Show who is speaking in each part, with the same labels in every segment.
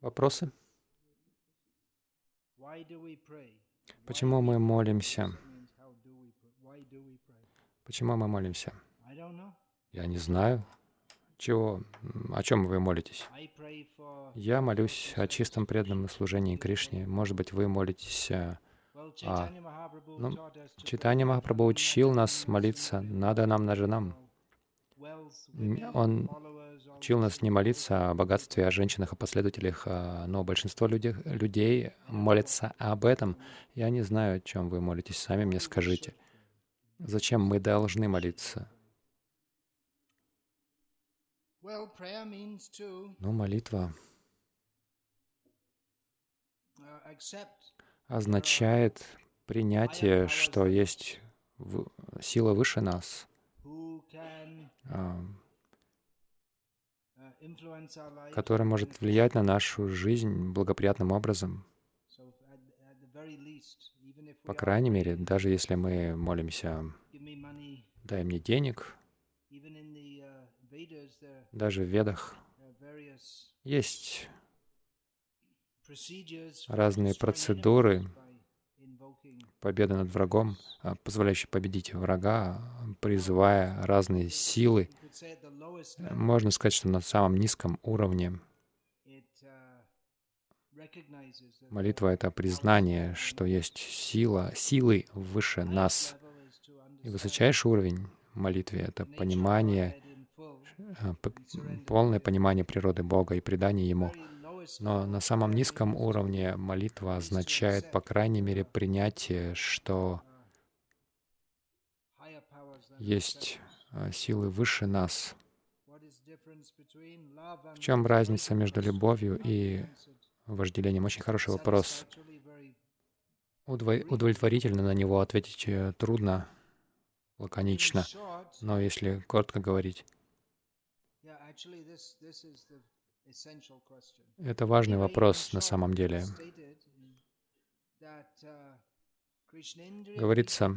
Speaker 1: Вопросы? Почему мы молимся? Почему мы молимся? Я не знаю. Чего, о чем вы молитесь? Я молюсь о чистом преданном служении Кришне. Может быть, вы молитесь о... о... Ну, Читание Махапрабху учил нас молиться «надо нам на женам». Он учил нас не молиться о богатстве, о женщинах, о последователях, а, но большинство людей, людей молятся об этом. Я не знаю, о чем вы молитесь, сами мне скажите. Зачем мы должны молиться? Ну, молитва означает принятие, что есть сила выше нас, который может влиять на нашу жизнь благоприятным образом. По крайней мере, даже если мы молимся «дай мне денег», даже в Ведах есть разные процедуры победы над врагом, а, позволяющие победить врага, призывая разные силы можно сказать, что на самом низком уровне молитва — это признание, что есть сила, силы выше нас. И высочайший уровень молитвы — это понимание, э, полное понимание природы Бога и предание Ему. Но на самом низком уровне молитва означает, по крайней мере, принятие, что есть э, силы выше нас, в чем разница между любовью и вожделением? Очень хороший вопрос. Удовлетворительно на него ответить э, трудно, лаконично. Но если коротко говорить, это важный вопрос на самом деле. Говорится,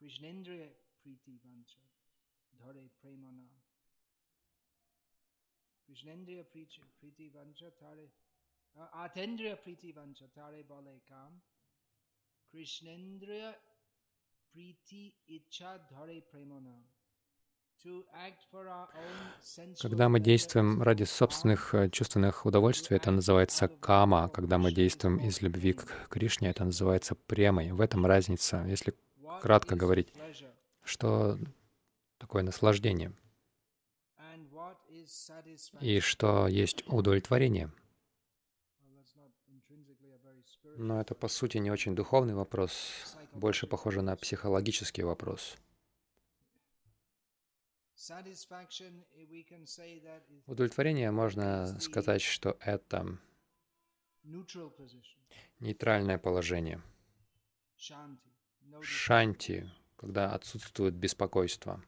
Speaker 1: Krishnendriya priti vancha dhare premana. Krishnendriya priti vancha thare Atendriya priti vanchatare bale кам. Кришнендрия прити ича dhare premana. Когда мы действуем ради собственных э, чувственных удовольствий, это называется кама. Когда мы действуем из любви к Кришне, это называется премой. В этом разница, если кратко говорить, что такое наслаждение и что есть удовлетворение. Но это, по сути, не очень духовный вопрос, больше похоже на психологический вопрос — Удовлетворение можно сказать, что это нейтральное положение. Шанти, когда отсутствует беспокойство.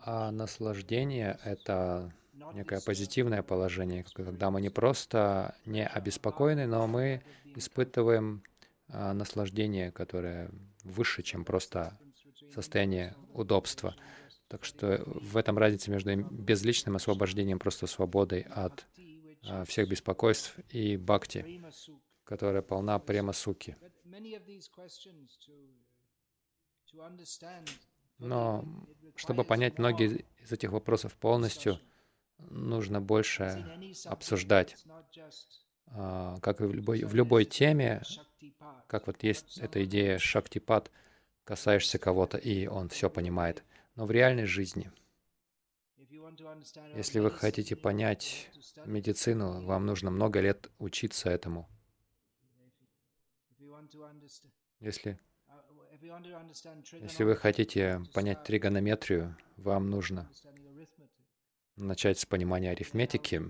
Speaker 1: А наслаждение — это некое позитивное положение, когда мы не просто не обеспокоены, но мы испытываем а, наслаждение, которое выше, чем просто состояние удобства. Так что в этом разница между безличным освобождением, просто свободой от а, всех беспокойств и бхакти, которая полна према суки. Но чтобы понять многие из этих вопросов полностью, нужно больше обсуждать. А, как и в любой, в любой теме, как вот есть эта идея шактипат — касаешься кого-то, и он все понимает. Но в реальной жизни, если вы хотите понять медицину, вам нужно много лет учиться этому. Если, если вы хотите понять тригонометрию, вам нужно начать с понимания арифметики,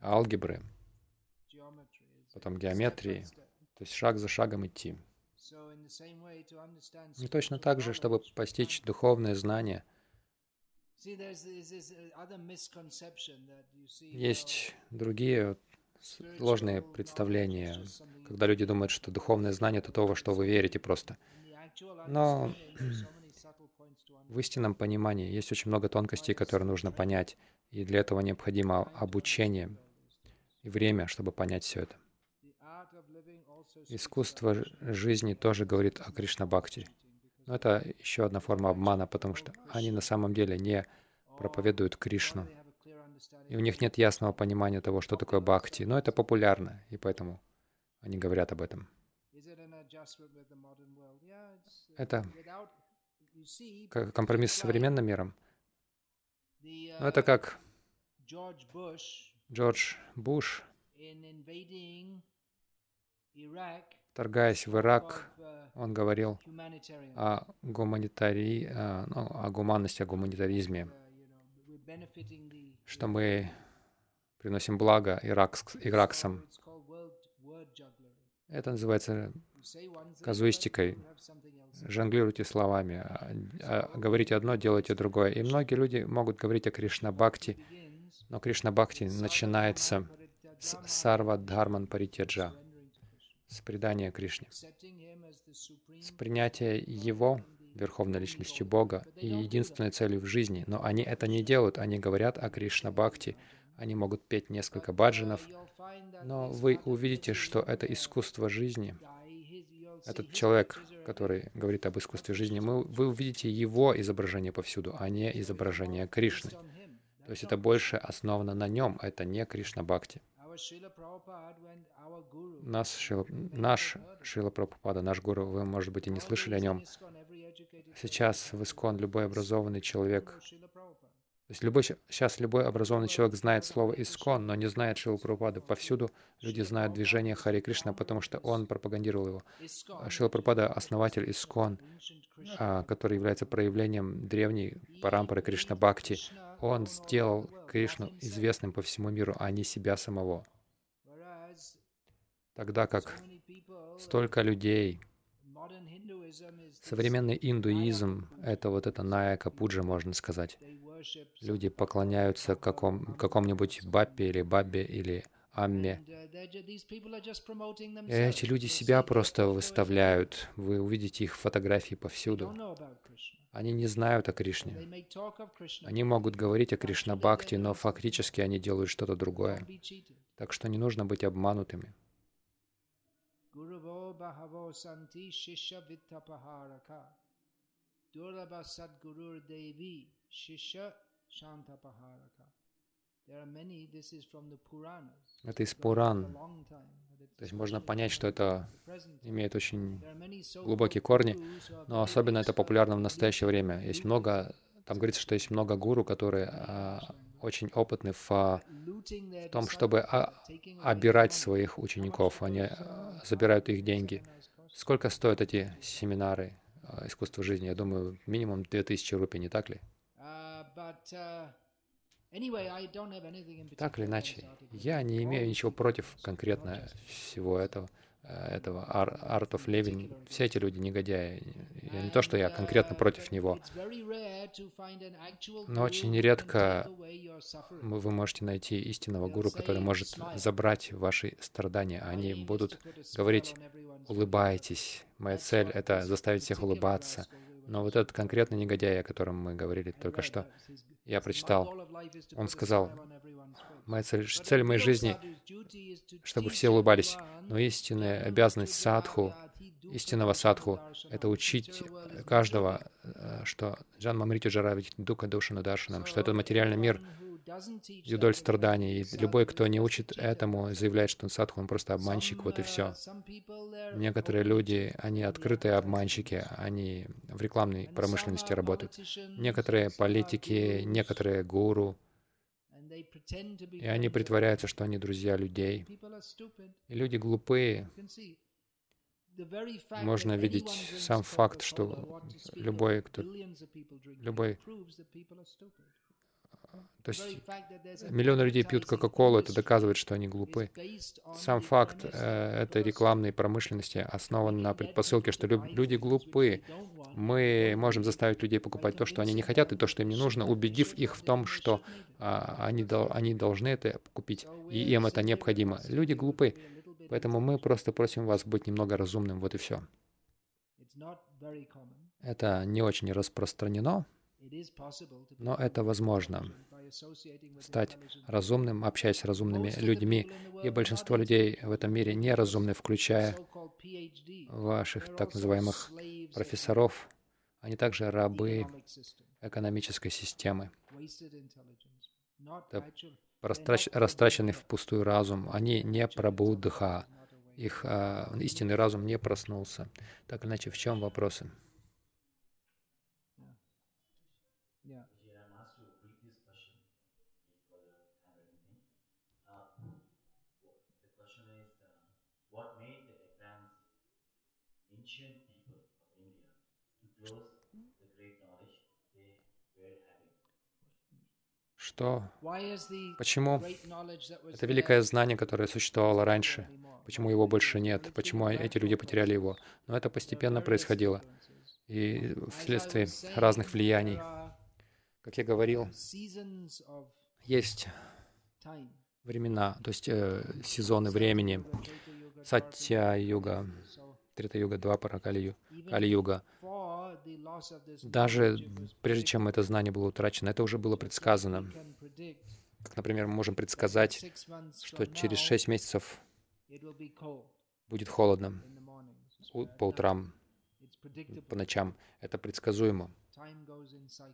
Speaker 1: алгебры, потом геометрии, то есть шаг за шагом идти. И точно так же, чтобы постичь духовное знание, есть другие ложные представления, когда люди думают, что духовное знание — это то, во что вы верите просто. Но в истинном понимании есть очень много тонкостей, которые нужно понять, и для этого необходимо обучение и время, чтобы понять все это. Искусство жизни тоже говорит о Кришна-бхакти. Но это еще одна форма обмана, потому что они на самом деле не проповедуют Кришну. И у них нет ясного понимания того, что такое бхакти. Но это популярно, и поэтому они говорят об этом. Это компромисс с современным миром. Но это как Джордж Буш, вторгаясь в Ирак, он говорил о гуманитарии, ну, о гуманности, о гуманитаризме, что мы приносим благо иракс, иракцам. Это называется казуистикой. Жонглируйте словами. А, а, говорите одно, делайте другое. И многие люди могут говорить о Кришна-бхакти, но Кришна-бхакти начинается с Сарва Дхарман Паритеджа, с предания Кришне, с принятия Его, Верховной Личностью Бога, и единственной целью в жизни. Но они это не делают, они говорят о Кришна-бхакти, они могут петь несколько баджанов, но вы увидите, что это искусство жизни — этот человек, который говорит об искусстве жизни, мы, вы увидите его изображение повсюду, а не изображение Кришны. То есть это больше основано на нем, это не Кришна Бхакти. Наш, Шила, наш Шила Прабхупада, наш гуру, вы, может быть, и не слышали о нем. Сейчас в Искон любой образованный человек есть любой, сейчас любой образованный человек знает слово «искон», но не знает Шилу Прабхупады. Повсюду люди знают движение Хари Кришна, потому что он пропагандировал его. Шила Прабхупада — основатель искон, а, который является проявлением древней парампары Кришна Бхакти. Он сделал Кришну известным по всему миру, а не себя самого. Тогда как столько людей — Современный индуизм — это вот это Наяка Пуджа, можно сказать. Люди поклоняются каком, какому-нибудь Баппе или Баббе или Амме. Эти люди себя просто выставляют. Вы увидите их фотографии повсюду. Они не знают о Кришне. Они могут говорить о Кришна Бхакти, но фактически они делают что-то другое. Так что не нужно быть обманутыми. Guruvo bahavo santi Это из Пуран. То есть можно понять, что это имеет очень глубокие корни, но особенно это популярно в настоящее время. Есть много, там говорится, что есть много гуру, которые а, очень опытны в, в том, чтобы обирать своих учеников. Они а, забирают их деньги. Сколько стоят эти семинары а, искусства жизни? Я думаю, минимум 2000 рупий, не так ли? Так или иначе, я не имею ничего против конкретно всего этого. Э, этого Art of Living, все эти люди негодяи. Я не то, что я конкретно против него. Но очень редко вы можете найти истинного гуру, который может забрать ваши страдания. Они будут говорить, улыбайтесь. Моя цель — это заставить всех улыбаться. Но вот этот конкретный негодяй, о котором мы говорили только что, я прочитал, он сказал, Моя цель, цель моей жизни, чтобы все улыбались. Но истинная обязанность садху, истинного садху, это учить каждого, э, что Джан Мамрити Джаравит Дука Душана Даршанам, что это материальный мир, юдоль страданий. И любой, кто не учит этому, заявляет, что он садху, он просто обманщик, вот и все. Некоторые люди, они открытые обманщики, они в рекламной промышленности работают. Некоторые политики, некоторые гуру — и они притворяются, что они друзья людей. И люди глупые. Можно видеть сам факт, что любой, кто, любой то есть миллионы людей пьют Кока-Колу, это доказывает, что они глупы. Сам факт э, этой рекламной промышленности основан на предпосылке, что люди глупы. Мы можем заставить людей покупать то, что они не хотят, и то, что им не нужно, убедив их в том, что а, они, они должны это купить, и им это необходимо. Люди глупы, поэтому мы просто просим вас быть немного разумным, вот и все. Это не очень распространено, но это возможно стать разумным, общаясь с разумными людьми. И большинство людей в этом мире неразумны, включая ваших так называемых профессоров. Они также рабы экономической системы. Это растрач, растраченный впустую разум. Они не прабудха. Их а, истинный разум не проснулся. Так иначе, в чем вопросы? Что? Почему это великое знание, которое существовало раньше, почему его больше нет, почему эти люди потеряли его? Но это постепенно происходило. И вследствие разных влияний. Как я говорил, есть времена, то есть э, сезоны времени, Сатья-юга, Трита-юга, Двапара, Кали-юга. Даже прежде чем это знание было утрачено, это уже было предсказано. Как, например, мы можем предсказать, что через шесть месяцев будет холодно по утрам, по ночам. Это предсказуемо,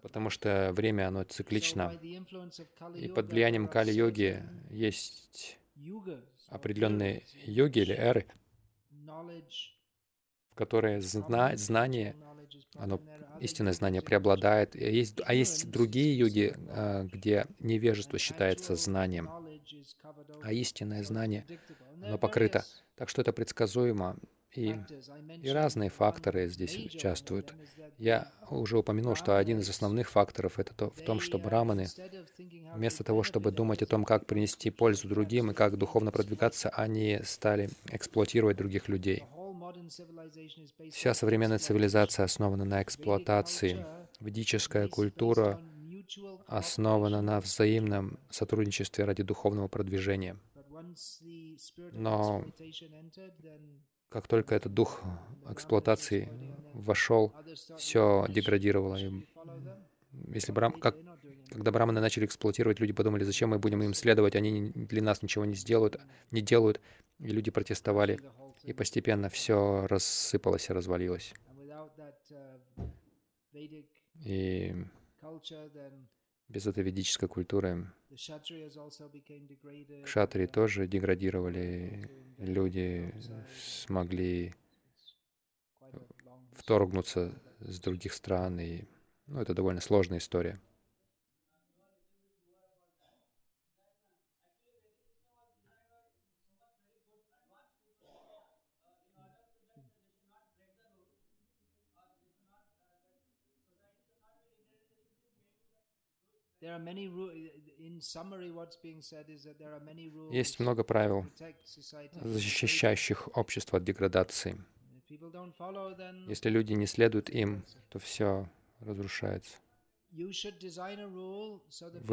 Speaker 1: потому что время, оно циклично. И под влиянием Кали-йоги есть определенные йоги или эры, в которые зна знание оно, истинное знание преобладает. Есть, а есть другие йоги, а, где невежество считается знанием, а истинное знание, оно покрыто. Так что это предсказуемо. И, и разные факторы здесь участвуют. Я уже упомянул, что один из основных факторов это то, в том, что браманы, вместо того, чтобы думать о том, как принести пользу другим и как духовно продвигаться, они стали эксплуатировать других людей. Вся современная цивилизация основана на эксплуатации. Ведическая культура основана на взаимном сотрудничестве ради духовного продвижения. Но как только этот дух эксплуатации вошел, все деградировало. И если брам, как, когда браманы начали эксплуатировать, люди подумали, зачем мы будем им следовать, они для нас ничего не сделают, не делают, и люди протестовали. И постепенно все рассыпалось и развалилось. И без этой ведической культуры кшатри тоже деградировали, люди смогли вторгнуться с других стран, и ну, это довольно сложная история. Есть много правил, защищающих общество от деградации. Если люди не следуют им, то все разрушается. Вы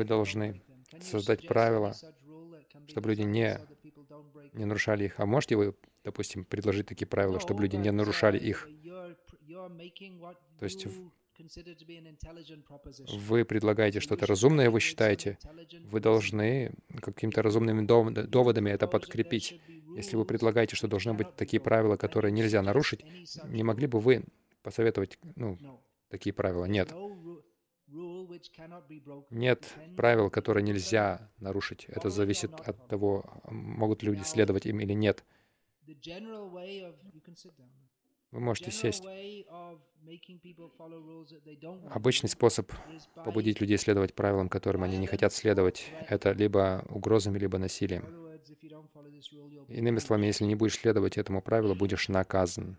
Speaker 1: должны создать правила, чтобы люди не, не нарушали их. А можете вы, допустим, предложить такие правила, чтобы люди не нарушали их? То есть вы предлагаете что-то разумное, вы считаете, вы должны какими-то разумными доводами это подкрепить. Если вы предлагаете, что должны быть такие правила, которые нельзя нарушить, не могли бы вы посоветовать ну, такие правила? Нет. Нет правил, которые нельзя нарушить. Это зависит от того, могут люди следовать им или нет. Вы можете сесть. Обычный способ побудить людей следовать правилам, которым они не хотят следовать, это либо угрозами, либо насилием. Иными словами, если не будешь следовать этому правилу, будешь наказан.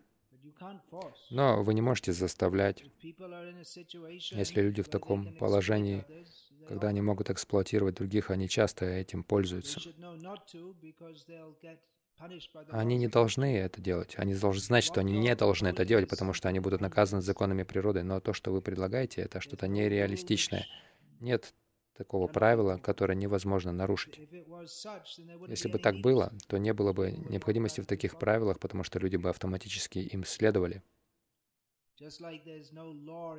Speaker 1: Но вы не можете заставлять, если люди в таком положении, когда они могут эксплуатировать других, они часто этим пользуются. Они не должны это делать. Они должны знать, что они не должны это делать, потому что они будут наказаны законами природы. Но то, что вы предлагаете, это что-то нереалистичное. Нет такого правила, которое невозможно нарушить. Если бы так было, то не было бы необходимости в таких правилах, потому что люди бы автоматически им следовали.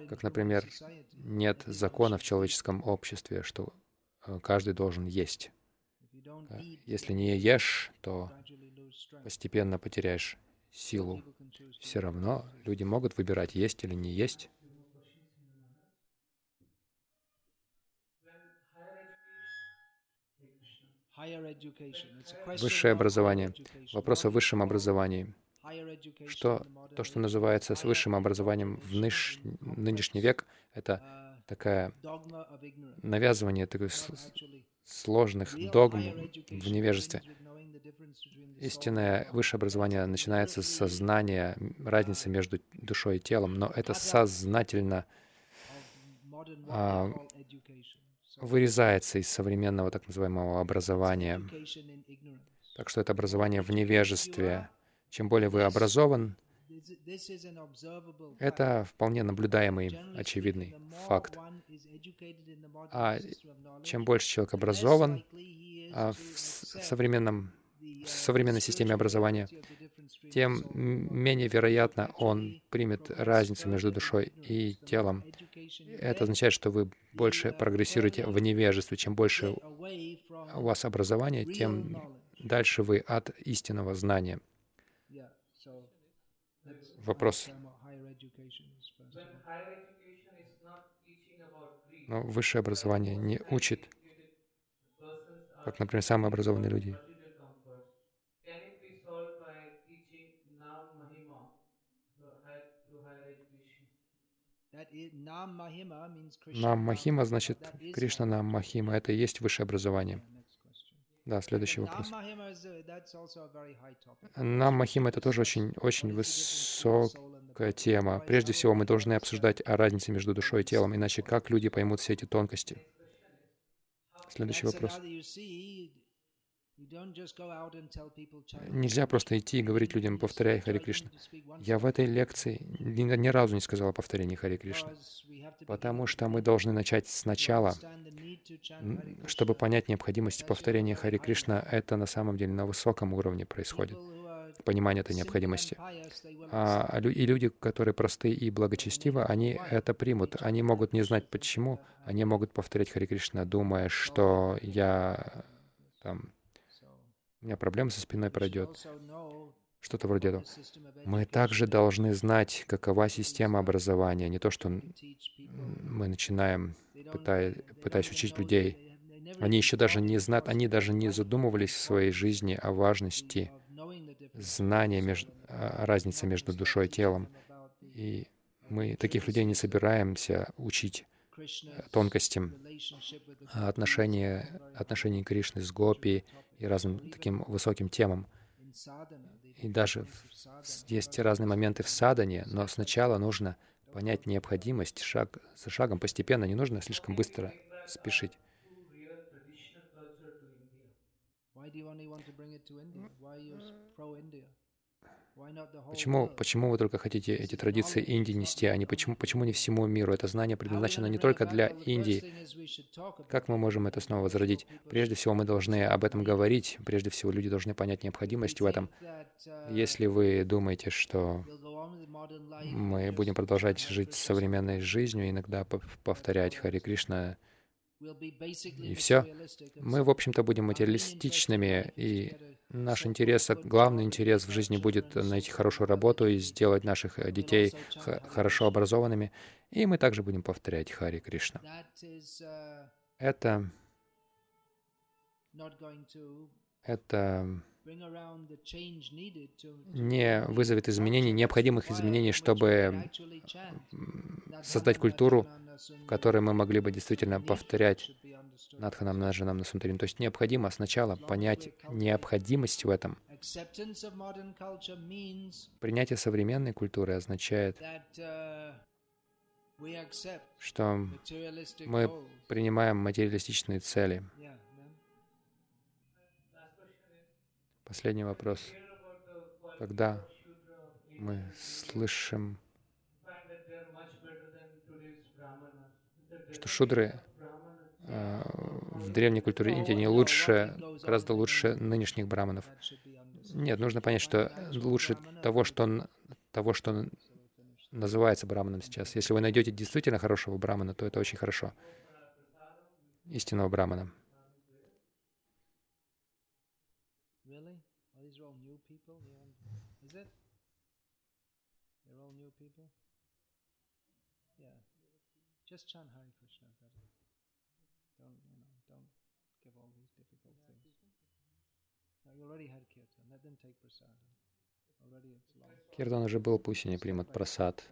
Speaker 1: Как, например, нет закона в человеческом обществе, что э, каждый должен есть. Если не ешь, то постепенно потеряешь силу. Все равно люди могут выбирать, есть или не есть. Высшее образование. Вопрос о высшем образовании. Что то, что называется с высшим образованием в ныш, нынешний век, это такая навязывание такой сложных догм в невежестве. Истинное высшее образование начинается с сознания разницы между душой и телом, но это сознательно а, вырезается из современного так называемого образования. Так что это образование в невежестве. Чем более вы образован, это вполне наблюдаемый, очевидный факт. А чем больше человек образован а в современном в современной системе образования, тем менее вероятно он примет разницу между душой и телом. Это означает, что вы больше прогрессируете в невежестве. Чем больше у вас образования, тем дальше вы от истинного знания. Вопрос. Но высшее образование не учит, как, например, самые образованные люди. Нам Махима значит Кришна Нам Махима. Это и есть высшее образование. Да, следующий вопрос. Нам Махима — это тоже очень, очень высокая тема. Прежде всего, мы должны обсуждать о разнице между душой и телом, иначе как люди поймут все эти тонкости? Следующий вопрос. Нельзя просто идти и говорить людям, повторяй Хари Кришна. Я в этой лекции ни, ни разу не сказал о повторении Хари Кришна, потому что мы должны начать сначала, чтобы понять необходимость повторения Хари Кришна. Это на самом деле на высоком уровне происходит понимание этой необходимости. А, и люди, которые простые и благочестивы, они это примут. Они могут не знать почему, они могут повторять Хари Кришна, думая, что я там у меня проблема со спиной пройдет. Что-то вроде этого. Мы также должны знать, какова система образования. Не то, что мы начинаем, пытаясь, пытаясь учить людей. Они еще даже не знают, они даже не задумывались в своей жизни о важности знания, между, разницы между душой и телом. И мы таких людей не собираемся учить тонкостям отношения, отношений Кришны с Гопи и разным таким высоким темам. И даже есть разные моменты в садане, но сначала нужно понять необходимость шаг за шагом, постепенно, не нужно слишком быстро спешить. Почему, почему вы только хотите эти традиции Индии нести, а не почему, почему не всему миру? Это знание предназначено не только для Индии. Как мы можем это снова возродить? Прежде всего, мы должны об этом говорить. Прежде всего, люди должны понять необходимость в этом. Если вы думаете, что мы будем продолжать жить современной жизнью, иногда повторять Хари Кришна, и все. Мы, в общем-то, будем материалистичными, и Наш интерес, главный интерес в жизни будет найти хорошую работу и сделать наших э, детей хорошо образованными. И мы также будем повторять Хари Кришна. Это, это не вызовет изменений, необходимых изменений, чтобы создать культуру, в которой мы могли бы действительно повторять Надханам Наджанам Насунтарим. То есть необходимо сначала понять необходимость в этом, Принятие современной культуры означает, что мы принимаем материалистичные цели. Последний вопрос. Когда мы слышим, что шудры э, в древней культуре Индии не лучше, гораздо лучше нынешних браманов. Нет, нужно понять, что лучше того, что, того, что называется браманом сейчас. Если вы найдете действительно хорошего брамана, то это очень хорошо. Истинного брамана. Just chant Hare Krishna. Don't, you know, don't give all these difficult things. No, you already had kirtan. Let them take prasadam. Киртан уже был, пусть они примут просад.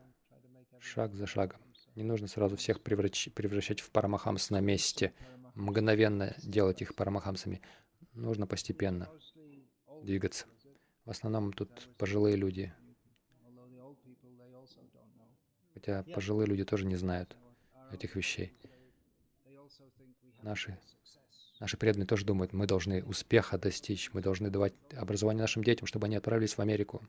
Speaker 1: Шаг за шагом. Не нужно сразу всех превращать в парамахамс на месте, мгновенно делать их парамахамсами. Нужно постепенно двигаться. В основном тут пожилые люди. Хотя пожилые люди тоже не знают этих вещей. Наши, наши преданные тоже думают, мы должны успеха достичь, мы должны давать образование нашим детям, чтобы они отправились в Америку.